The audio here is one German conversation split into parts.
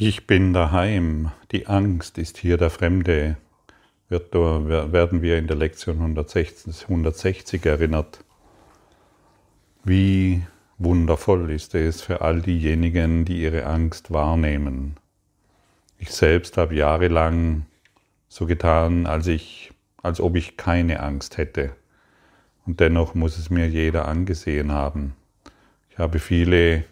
Ich bin daheim, die Angst ist hier der Fremde, wird, werden wir in der Lektion 160, 160 erinnert. Wie wundervoll ist es für all diejenigen, die ihre Angst wahrnehmen. Ich selbst habe jahrelang so getan, als, ich, als ob ich keine Angst hätte. Und dennoch muss es mir jeder angesehen haben. Ich habe viele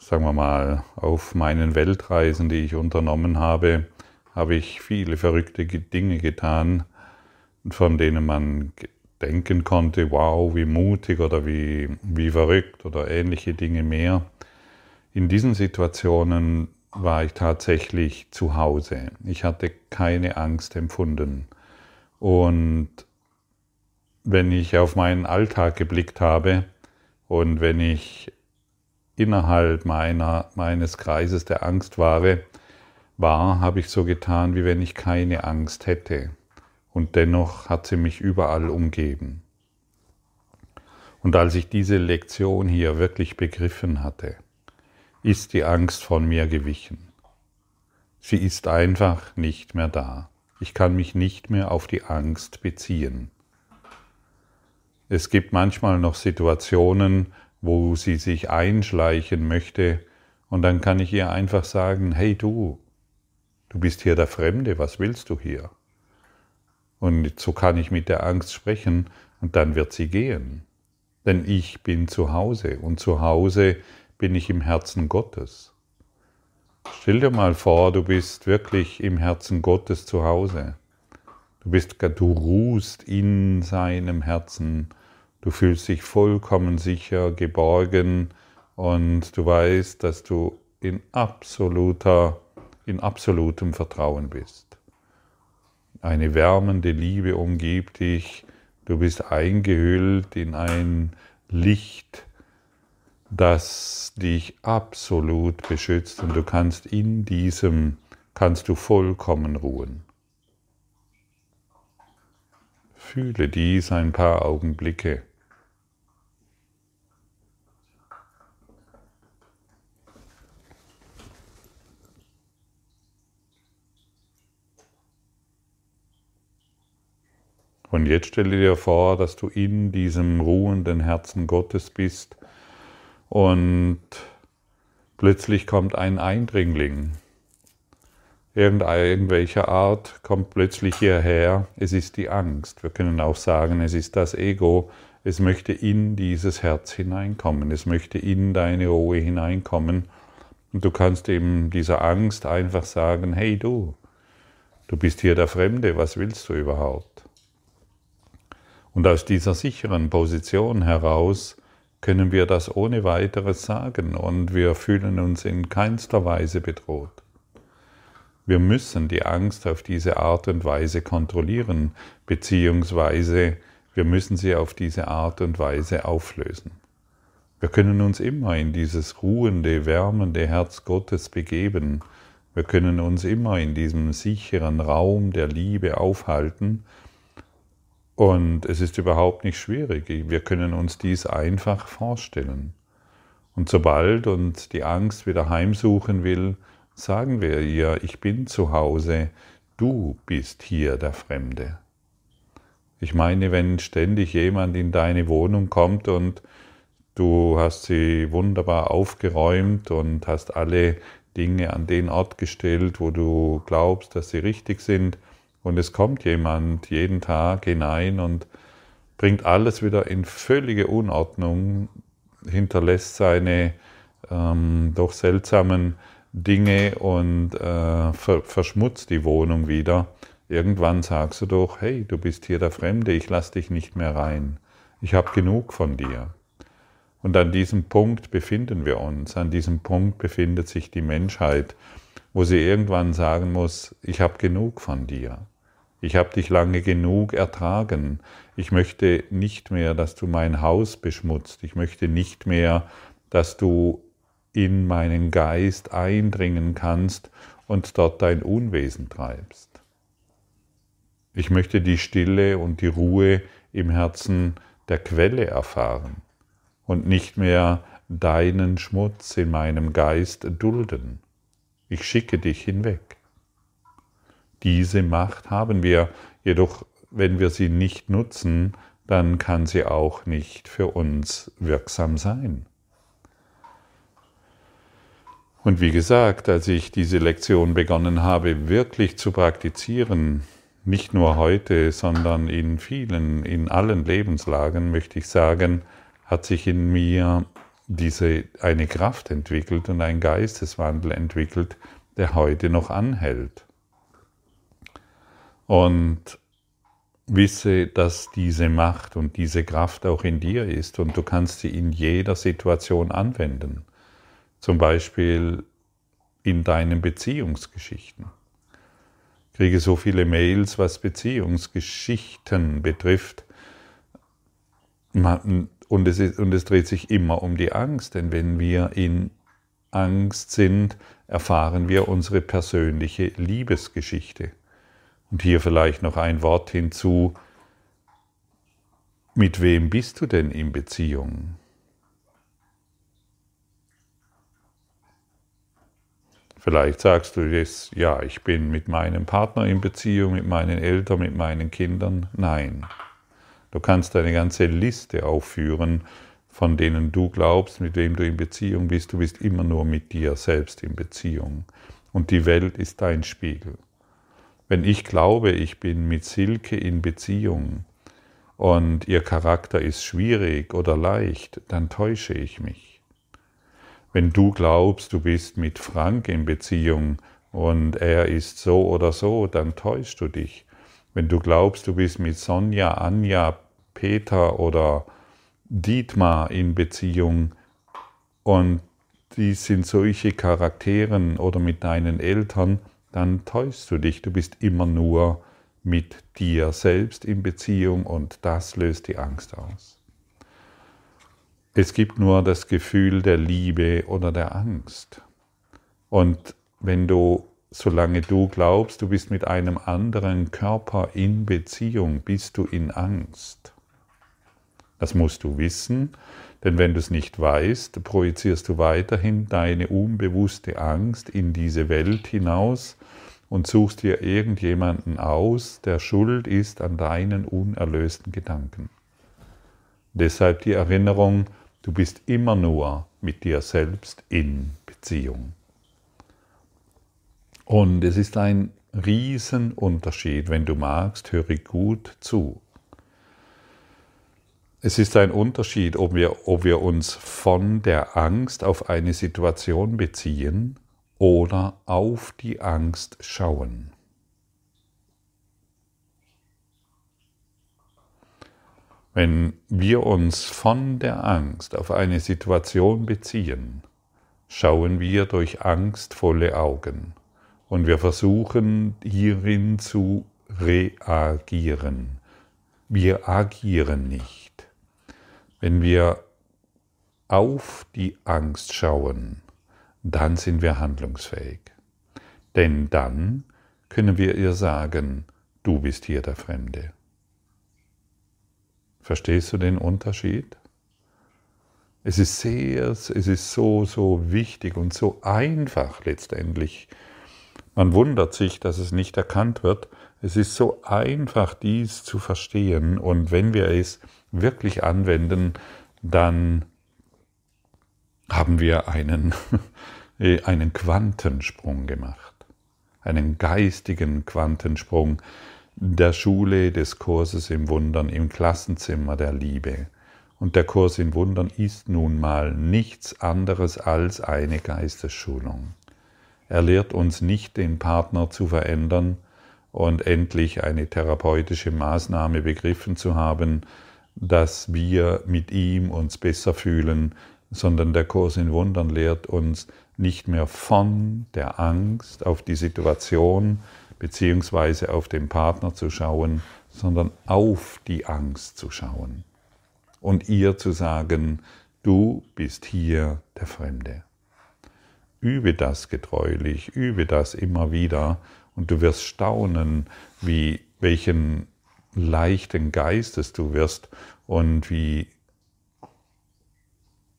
sagen wir mal, auf meinen Weltreisen, die ich unternommen habe, habe ich viele verrückte Dinge getan, von denen man denken konnte, wow, wie mutig oder wie, wie verrückt oder ähnliche Dinge mehr. In diesen Situationen war ich tatsächlich zu Hause. Ich hatte keine Angst empfunden. Und wenn ich auf meinen Alltag geblickt habe und wenn ich innerhalb meiner, meines Kreises der Angstware war, habe ich so getan, wie wenn ich keine Angst hätte. Und dennoch hat sie mich überall umgeben. Und als ich diese Lektion hier wirklich begriffen hatte, ist die Angst von mir gewichen. Sie ist einfach nicht mehr da. Ich kann mich nicht mehr auf die Angst beziehen. Es gibt manchmal noch Situationen, wo sie sich einschleichen möchte, und dann kann ich ihr einfach sagen, hey du, du bist hier der Fremde, was willst du hier? Und so kann ich mit der Angst sprechen und dann wird sie gehen. Denn ich bin zu Hause und zu Hause bin ich im Herzen Gottes. Stell dir mal vor, du bist wirklich im Herzen Gottes zu Hause. Du bist, du ruhst in seinem Herzen Du fühlst dich vollkommen sicher, geborgen und du weißt, dass du in absoluter, in absolutem Vertrauen bist. Eine wärmende Liebe umgibt dich, du bist eingehüllt in ein Licht, das dich absolut beschützt und du kannst in diesem, kannst du vollkommen ruhen. Fühle dies ein paar Augenblicke. Und jetzt stelle dir vor, dass du in diesem ruhenden Herzen Gottes bist und plötzlich kommt ein Eindringling. Irgendwelcher Art kommt plötzlich hierher. Es ist die Angst. Wir können auch sagen, es ist das Ego. Es möchte in dieses Herz hineinkommen. Es möchte in deine Ruhe hineinkommen. Und du kannst eben dieser Angst einfach sagen, hey du, du bist hier der Fremde, was willst du überhaupt? Und aus dieser sicheren Position heraus können wir das ohne weiteres sagen und wir fühlen uns in keinster Weise bedroht. Wir müssen die Angst auf diese Art und Weise kontrollieren, beziehungsweise wir müssen sie auf diese Art und Weise auflösen. Wir können uns immer in dieses ruhende, wärmende Herz Gottes begeben. Wir können uns immer in diesem sicheren Raum der Liebe aufhalten und es ist überhaupt nicht schwierig. Wir können uns dies einfach vorstellen. Und sobald uns die Angst wieder heimsuchen will, sagen wir ihr, ich bin zu Hause, du bist hier der Fremde. Ich meine, wenn ständig jemand in deine Wohnung kommt und du hast sie wunderbar aufgeräumt und hast alle Dinge an den Ort gestellt, wo du glaubst, dass sie richtig sind, und es kommt jemand jeden Tag hinein und bringt alles wieder in völlige Unordnung, hinterlässt seine ähm, doch seltsamen Dinge und äh, ver verschmutzt die Wohnung wieder. Irgendwann sagst du doch, hey, du bist hier der Fremde, ich lass dich nicht mehr rein. Ich habe genug von dir. Und an diesem Punkt befinden wir uns, an diesem Punkt befindet sich die Menschheit, wo sie irgendwann sagen muss, ich habe genug von dir. Ich habe dich lange genug ertragen. Ich möchte nicht mehr, dass du mein Haus beschmutzt. Ich möchte nicht mehr, dass du in meinen Geist eindringen kannst und dort dein Unwesen treibst. Ich möchte die Stille und die Ruhe im Herzen der Quelle erfahren und nicht mehr deinen Schmutz in meinem Geist dulden. Ich schicke dich hinweg. Diese Macht haben wir, jedoch wenn wir sie nicht nutzen, dann kann sie auch nicht für uns wirksam sein. Und wie gesagt, als ich diese Lektion begonnen habe, wirklich zu praktizieren, nicht nur heute, sondern in vielen, in allen Lebenslagen, möchte ich sagen, hat sich in mir diese eine Kraft entwickelt und ein Geisteswandel entwickelt, der heute noch anhält. Und wisse, dass diese Macht und diese Kraft auch in dir ist und du kannst sie in jeder Situation anwenden. Zum Beispiel in deinen Beziehungsgeschichten. Ich kriege so viele Mails, was Beziehungsgeschichten betrifft. Und es, ist, und es dreht sich immer um die Angst, denn wenn wir in Angst sind, erfahren wir unsere persönliche Liebesgeschichte. Und hier vielleicht noch ein Wort hinzu. Mit wem bist du denn in Beziehung? Vielleicht sagst du jetzt, ja, ich bin mit meinem Partner in Beziehung, mit meinen Eltern, mit meinen Kindern. Nein. Du kannst eine ganze Liste aufführen, von denen du glaubst, mit wem du in Beziehung bist. Du bist immer nur mit dir selbst in Beziehung. Und die Welt ist dein Spiegel. Wenn ich glaube, ich bin mit Silke in Beziehung und ihr Charakter ist schwierig oder leicht, dann täusche ich mich. Wenn du glaubst, du bist mit Frank in Beziehung und er ist so oder so, dann täuschst du dich. Wenn du glaubst, du bist mit Sonja, Anja, Peter oder Dietmar in Beziehung und die sind solche Charakteren oder mit deinen Eltern, dann täuschst du dich. Du bist immer nur mit dir selbst in Beziehung und das löst die Angst aus. Es gibt nur das Gefühl der Liebe oder der Angst. Und wenn du, solange du glaubst, du bist mit einem anderen Körper in Beziehung, bist du in Angst. Das musst du wissen, denn wenn du es nicht weißt, projizierst du weiterhin deine unbewusste Angst in diese Welt hinaus und suchst dir irgendjemanden aus, der schuld ist an deinen unerlösten Gedanken. Deshalb die Erinnerung, du bist immer nur mit dir selbst in Beziehung. Und es ist ein Riesenunterschied, wenn du magst, höre gut zu. Es ist ein Unterschied, ob wir, ob wir uns von der Angst auf eine Situation beziehen oder auf die Angst schauen. Wenn wir uns von der Angst auf eine Situation beziehen, schauen wir durch angstvolle Augen und wir versuchen hierin zu reagieren. Wir agieren nicht. Wenn wir auf die Angst schauen, dann sind wir handlungsfähig. Denn dann können wir ihr sagen, du bist hier der Fremde. Verstehst du den Unterschied? Es ist sehr, es ist so, so wichtig und so einfach letztendlich. Man wundert sich, dass es nicht erkannt wird. Es ist so einfach, dies zu verstehen. Und wenn wir es wirklich anwenden, dann haben wir einen, äh, einen Quantensprung gemacht, einen geistigen Quantensprung der Schule des Kurses im Wundern im Klassenzimmer der Liebe. Und der Kurs in Wundern ist nun mal nichts anderes als eine Geistesschulung. Er lehrt uns nicht, den Partner zu verändern und endlich eine therapeutische Maßnahme begriffen zu haben, dass wir mit ihm uns besser fühlen, sondern der Kurs in Wundern lehrt uns nicht mehr von der Angst auf die Situation beziehungsweise auf den Partner zu schauen, sondern auf die Angst zu schauen und ihr zu sagen, du bist hier der Fremde. Übe das getreulich, übe das immer wieder und du wirst staunen, wie welchen leichten Geistes du wirst und wie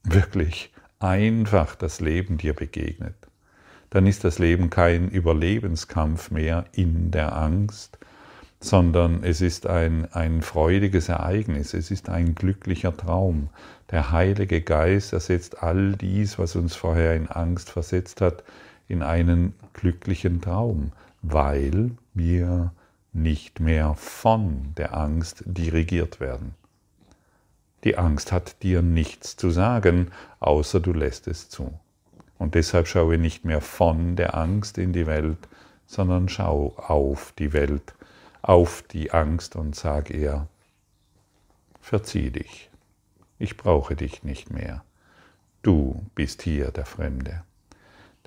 wirklich einfach das Leben dir begegnet. dann ist das Leben kein Überlebenskampf mehr in der Angst, sondern es ist ein, ein freudiges Ereignis, es ist ein glücklicher Traum. Der Heilige Geist ersetzt all dies, was uns vorher in Angst versetzt hat, in einen glücklichen Traum, weil wir nicht mehr von der Angst dirigiert werden. Die Angst hat dir nichts zu sagen, außer du lässt es zu. Und deshalb schaue nicht mehr von der Angst in die Welt, sondern schau auf die Welt, auf die Angst und sag ihr, verzieh dich, ich brauche dich nicht mehr, du bist hier der Fremde.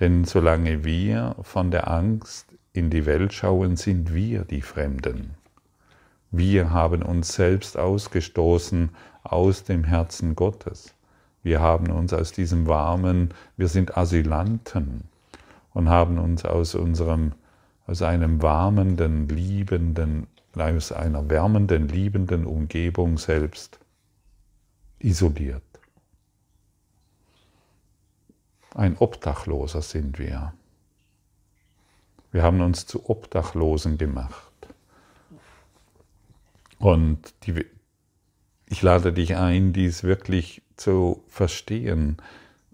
Denn solange wir von der Angst in die Welt schauen, sind wir die Fremden. Wir haben uns selbst ausgestoßen aus dem Herzen Gottes. Wir haben uns aus diesem warmen, wir sind Asylanten und haben uns aus unserem, aus einem warmenden, liebenden, aus einer wärmenden, liebenden Umgebung selbst isoliert. Ein Obdachloser sind wir. Wir haben uns zu Obdachlosen gemacht. Und die, ich lade dich ein, dies wirklich zu verstehen.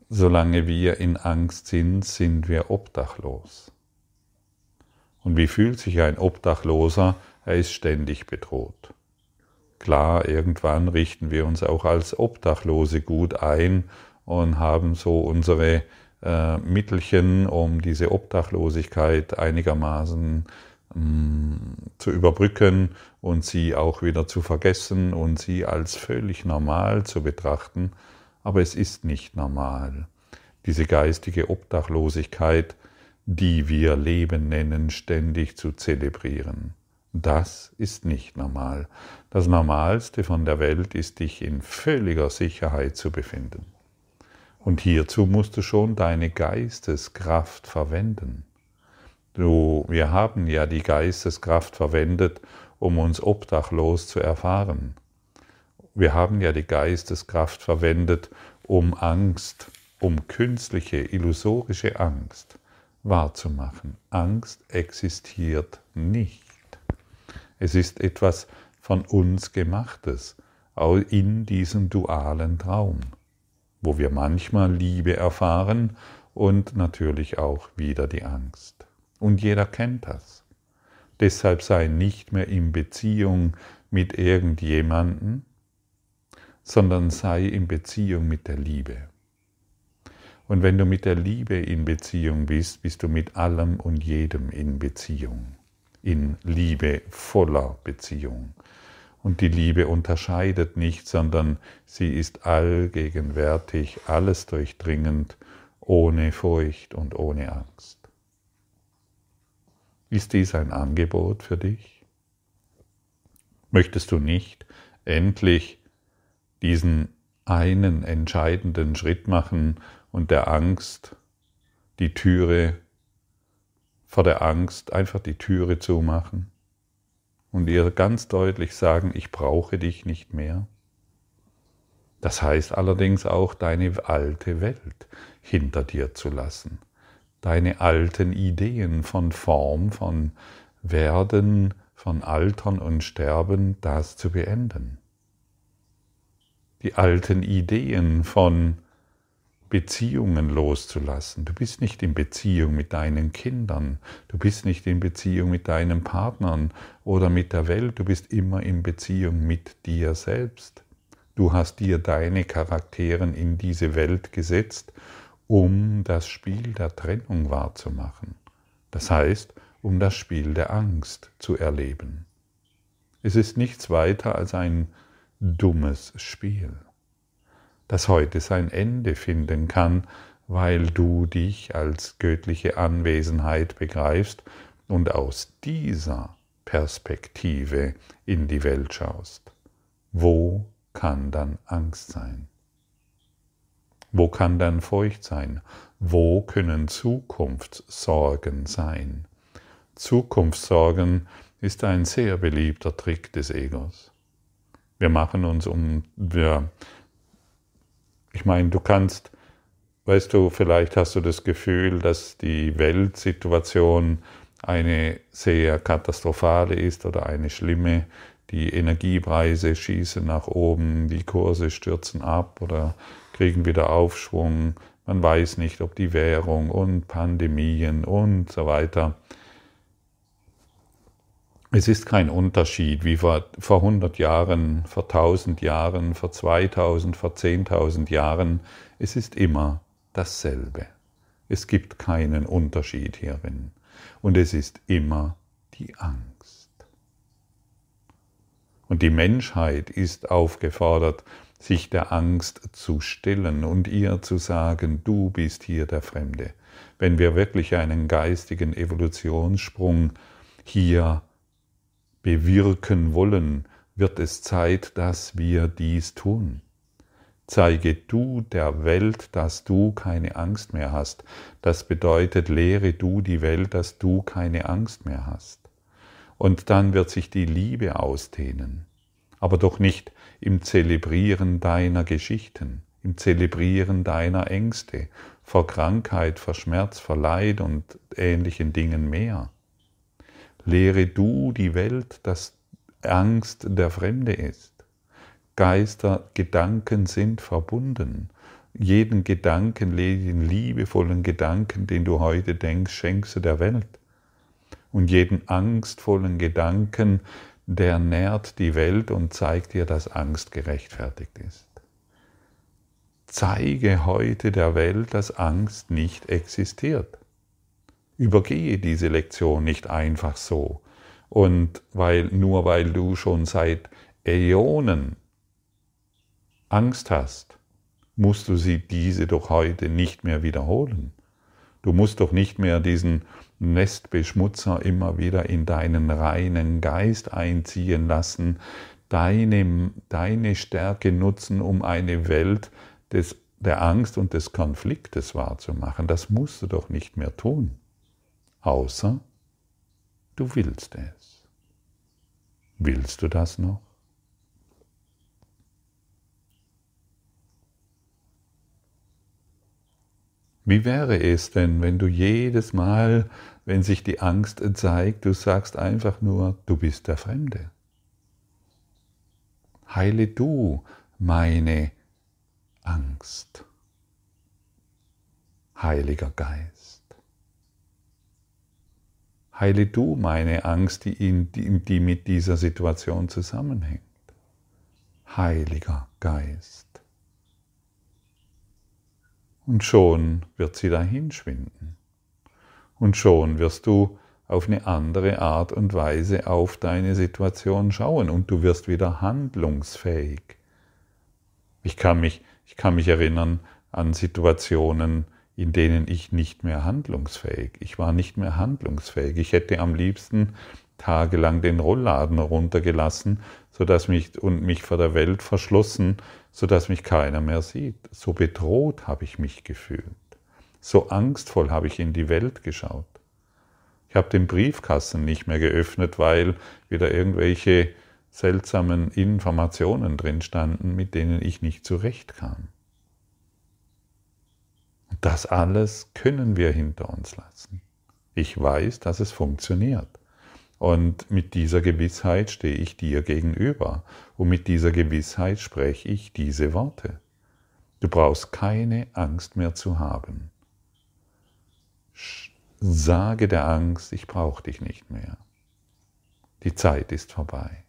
Solange wir in Angst sind, sind wir obdachlos. Und wie fühlt sich ein Obdachloser? Er ist ständig bedroht. Klar, irgendwann richten wir uns auch als Obdachlose gut ein und haben so unsere äh, Mittelchen, um diese Obdachlosigkeit einigermaßen mm, zu überbrücken und sie auch wieder zu vergessen und sie als völlig normal zu betrachten. Aber es ist nicht normal. Diese geistige Obdachlosigkeit, die wir Leben nennen, ständig zu zelebrieren. Das ist nicht normal. Das Normalste von der Welt ist, dich in völliger Sicherheit zu befinden. Und hierzu musst du schon deine Geisteskraft verwenden. Du, wir haben ja die Geisteskraft verwendet, um uns obdachlos zu erfahren. Wir haben ja die Geisteskraft verwendet, um Angst, um künstliche, illusorische Angst wahrzumachen. Angst existiert nicht. Es ist etwas von uns gemachtes in diesem dualen Traum wo wir manchmal Liebe erfahren und natürlich auch wieder die Angst. Und jeder kennt das. Deshalb sei nicht mehr in Beziehung mit irgendjemanden, sondern sei in Beziehung mit der Liebe. Und wenn du mit der Liebe in Beziehung bist, bist du mit allem und jedem in Beziehung, in Liebe voller Beziehung. Und die Liebe unterscheidet nicht, sondern sie ist allgegenwärtig, alles durchdringend, ohne Furcht und ohne Angst. Ist dies ein Angebot für dich? Möchtest du nicht endlich diesen einen entscheidenden Schritt machen und der Angst die Türe, vor der Angst einfach die Türe zumachen? und ihr ganz deutlich sagen, ich brauche dich nicht mehr. Das heißt allerdings auch, deine alte Welt hinter dir zu lassen, deine alten Ideen von Form, von Werden, von Altern und Sterben, das zu beenden. Die alten Ideen von Beziehungen loszulassen. Du bist nicht in Beziehung mit deinen Kindern, du bist nicht in Beziehung mit deinen Partnern oder mit der Welt, du bist immer in Beziehung mit dir selbst. Du hast dir deine Charakteren in diese Welt gesetzt, um das Spiel der Trennung wahrzumachen. Das heißt, um das Spiel der Angst zu erleben. Es ist nichts weiter als ein dummes Spiel das heute sein Ende finden kann, weil du dich als göttliche Anwesenheit begreifst und aus dieser Perspektive in die Welt schaust. Wo kann dann Angst sein? Wo kann dann Furcht sein? Wo können Zukunftssorgen sein? Zukunftssorgen ist ein sehr beliebter Trick des Egos. Wir machen uns um, wir ich meine, du kannst, Weißt du, vielleicht hast du das Gefühl, dass die Weltsituation eine sehr katastrophale ist oder eine schlimme. Die Energiepreise schießen nach oben, die Kurse stürzen ab oder kriegen wieder Aufschwung. Man weiß nicht, ob die Währung und Pandemien und so weiter. Es ist kein Unterschied wie vor, vor 100 Jahren, vor 1000 Jahren, vor 2000, vor 10.000 Jahren. Es ist immer dasselbe. Es gibt keinen Unterschied hierin. Und es ist immer die Angst. Und die Menschheit ist aufgefordert, sich der Angst zu stillen und ihr zu sagen, du bist hier der Fremde. Wenn wir wirklich einen geistigen Evolutionssprung hier bewirken wollen, wird es Zeit, dass wir dies tun. Zeige du der Welt, dass du keine Angst mehr hast. Das bedeutet, lehre du die Welt, dass du keine Angst mehr hast. Und dann wird sich die Liebe ausdehnen. Aber doch nicht im Zelebrieren deiner Geschichten, im Zelebrieren deiner Ängste vor Krankheit, vor Schmerz, vor Leid und ähnlichen Dingen mehr. Lehre du die Welt, dass Angst der Fremde ist. Geister, Gedanken sind verbunden. Jeden Gedanken, jeden liebevollen Gedanken, den du heute denkst, schenkst du der Welt. Und jeden angstvollen Gedanken, der nährt die Welt und zeigt dir, dass Angst gerechtfertigt ist. Zeige heute der Welt, dass Angst nicht existiert. Übergehe diese Lektion nicht einfach so. Und weil, nur weil du schon seit Äonen Angst hast, musst du sie diese doch heute nicht mehr wiederholen. Du musst doch nicht mehr diesen Nestbeschmutzer immer wieder in deinen reinen Geist einziehen lassen, deine, deine Stärke nutzen, um eine Welt des, der Angst und des Konfliktes wahrzumachen. Das musst du doch nicht mehr tun, außer du willst es. Willst du das noch? Wie wäre es denn, wenn du jedes Mal, wenn sich die Angst zeigt, du sagst einfach nur, du bist der Fremde. Heile du meine Angst. Heiliger Geist. Heile du meine Angst, die, in, die, die mit dieser Situation zusammenhängt. Heiliger Geist und schon wird sie dahin schwinden. Und schon wirst du auf eine andere Art und Weise auf deine Situation schauen und du wirst wieder handlungsfähig. Ich kann mich, ich kann mich erinnern an Situationen, in denen ich nicht mehr handlungsfähig, ich war nicht mehr handlungsfähig. Ich hätte am liebsten tagelang den Rollladen runtergelassen, sodass mich und mich vor der Welt verschlossen sodass mich keiner mehr sieht. So bedroht habe ich mich gefühlt. So angstvoll habe ich in die Welt geschaut. Ich habe den Briefkasten nicht mehr geöffnet, weil wieder irgendwelche seltsamen Informationen drin standen, mit denen ich nicht zurechtkam. Das alles können wir hinter uns lassen. Ich weiß, dass es funktioniert. Und mit dieser Gewissheit stehe ich dir gegenüber. Und mit dieser Gewissheit spreche ich diese Worte. Du brauchst keine Angst mehr zu haben. Sage der Angst, ich brauche dich nicht mehr. Die Zeit ist vorbei.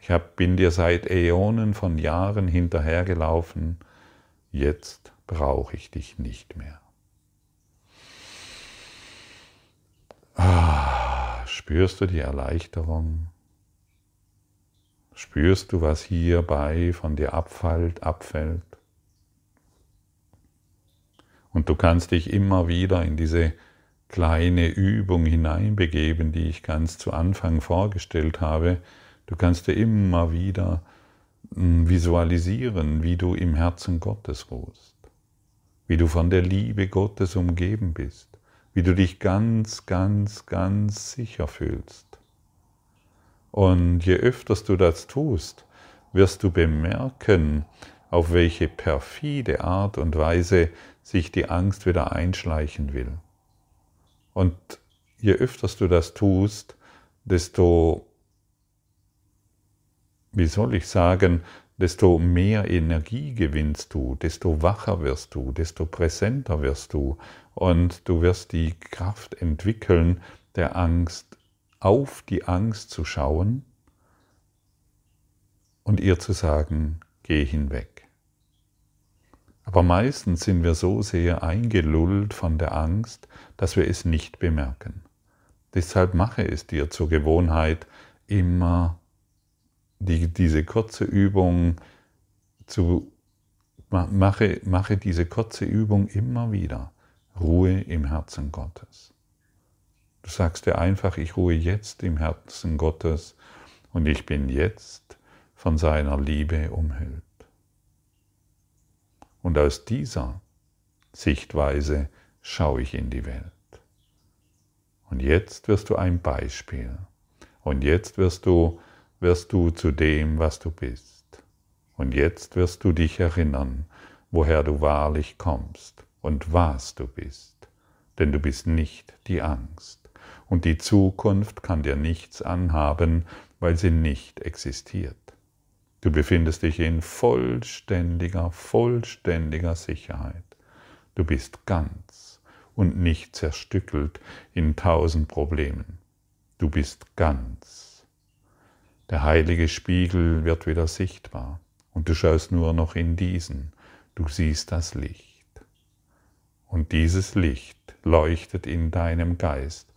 Ich bin dir seit Äonen von Jahren hinterhergelaufen. Jetzt brauche ich dich nicht mehr. Ah. Spürst du die Erleichterung? Spürst du, was hierbei von dir abfällt, abfällt? Und du kannst dich immer wieder in diese kleine Übung hineinbegeben, die ich ganz zu Anfang vorgestellt habe. Du kannst dir immer wieder hm, visualisieren, wie du im Herzen Gottes ruhst, wie du von der Liebe Gottes umgeben bist, wie du dich ganz, ganz, ganz sicher fühlst. Und je öfters du das tust, wirst du bemerken, auf welche perfide Art und Weise sich die Angst wieder einschleichen will. Und je öfters du das tust, desto, wie soll ich sagen, desto mehr Energie gewinnst du, desto wacher wirst du, desto präsenter wirst du und du wirst die Kraft entwickeln, der Angst auf die Angst zu schauen und ihr zu sagen, geh hinweg. Aber meistens sind wir so sehr eingelullt von der Angst, dass wir es nicht bemerken. Deshalb mache es dir zur Gewohnheit, immer die, diese kurze Übung zu, mache, mache diese kurze Übung immer wieder. Ruhe im Herzen Gottes. Du sagst dir einfach, ich ruhe jetzt im Herzen Gottes und ich bin jetzt von seiner Liebe umhüllt. Und aus dieser Sichtweise schaue ich in die Welt. Und jetzt wirst du ein Beispiel. Und jetzt wirst du, wirst du zu dem, was du bist. Und jetzt wirst du dich erinnern, woher du wahrlich kommst und was du bist. Denn du bist nicht die Angst. Und die Zukunft kann dir nichts anhaben, weil sie nicht existiert. Du befindest dich in vollständiger, vollständiger Sicherheit. Du bist ganz und nicht zerstückelt in tausend Problemen. Du bist ganz. Der heilige Spiegel wird wieder sichtbar und du schaust nur noch in diesen. Du siehst das Licht. Und dieses Licht leuchtet in deinem Geist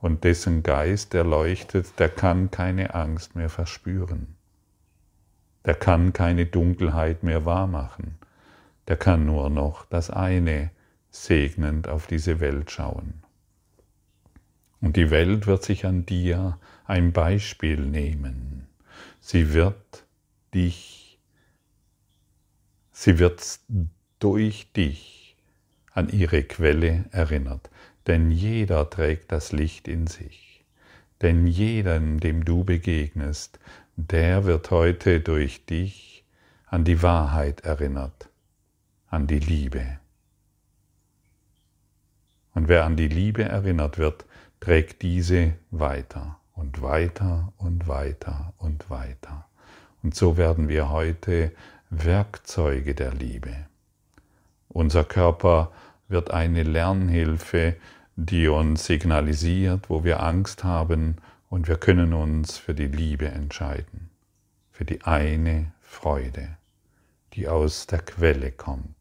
und dessen Geist, der leuchtet, der kann keine Angst mehr verspüren. Der kann keine Dunkelheit mehr wahrmachen. Der kann nur noch das eine segnend auf diese Welt schauen. Und die Welt wird sich an dir ein Beispiel nehmen. Sie wird dich, sie wird durch dich an ihre Quelle erinnert. Denn jeder trägt das Licht in sich. Denn jedem, dem du begegnest, der wird heute durch dich an die Wahrheit erinnert, an die Liebe. Und wer an die Liebe erinnert wird, trägt diese weiter und weiter und weiter und weiter. Und so werden wir heute Werkzeuge der Liebe. Unser Körper wird eine Lernhilfe, die uns signalisiert, wo wir Angst haben, und wir können uns für die Liebe entscheiden, für die eine Freude, die aus der Quelle kommt